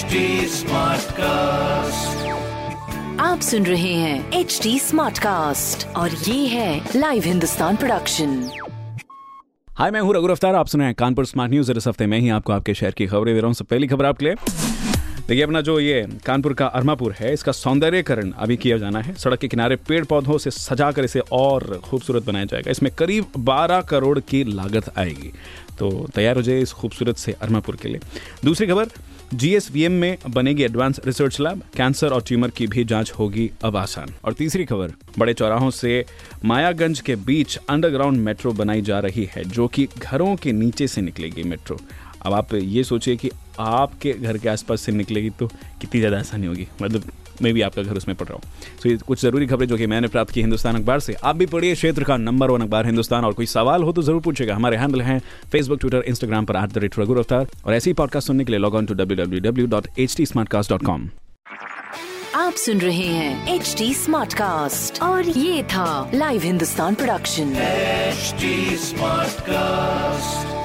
HD Smartcast. आप सुन रहे हैं एच डी स्मार्ट कास्ट और ये है लाइव हिंदुस्तान प्रोडक्शन हाय मैं हूँ रघु अफ्तार आप सुन रहे हैं कानपुर स्मार्ट न्यूज़ इस हफ़्ते में ही आपको आपके शहर की खबरें दे रहा हूँ। सब पहली खबर आपके लिए। देखिए अपना जो ये कानपुर का अरमापुर है इसका सौंदर्यकरण अभी किया जाना है। सड़क के किनारे पेड़ पौधों से सजाकर इसे और खूबसूरत बनाया जाएगा। इसमें करीब 12 करोड़ की लागत आएगी। तो तैयार हो जाए इस खूबसूरत से अरमापुर के लिए। दूसरी खबर जीएसवीएम में बनेगी एडवांस रिसर्च लैब कैंसर और ट्यूमर की भी जाँच होगी अब आसान। और तीसरी खबर, बड़े चौराहों से मायागंज के बीच अंडरग्राउंड मेट्रो बनाई जा रही है, जो कि घरों के नीचे से निकलेगी मेट्रो अब आप ये सोचिए कि आपके घर के आसपास से निकलेगी तो कितनी ज़्यादा आसानी होगी। मतलब मैं भी आपका घर उसमें पढ़ रहा हूँ। तो ये कुछ ज़रूरी खबरें जो कि मैंने प्राप्त की हिंदुस्तान अखबार से। आप भी पढ़िए क्षेत्र का नंबर वन अखबार हिंदुस्तान और कोई सवाल हो तो ज़रूर पूछेगा। हमारे हैंडल हैं फेसबुक ट्विटर इंस्टाग्राम पर at the rate Raghu Avtar और ऐसी पॉडकास्ट सुनने के लिए log on to W W W dot H T smart cast dot com आप सुन रहे हैं एच टी स्मार्ट कास्ट और ये था live Hindustan production HD Smartcast.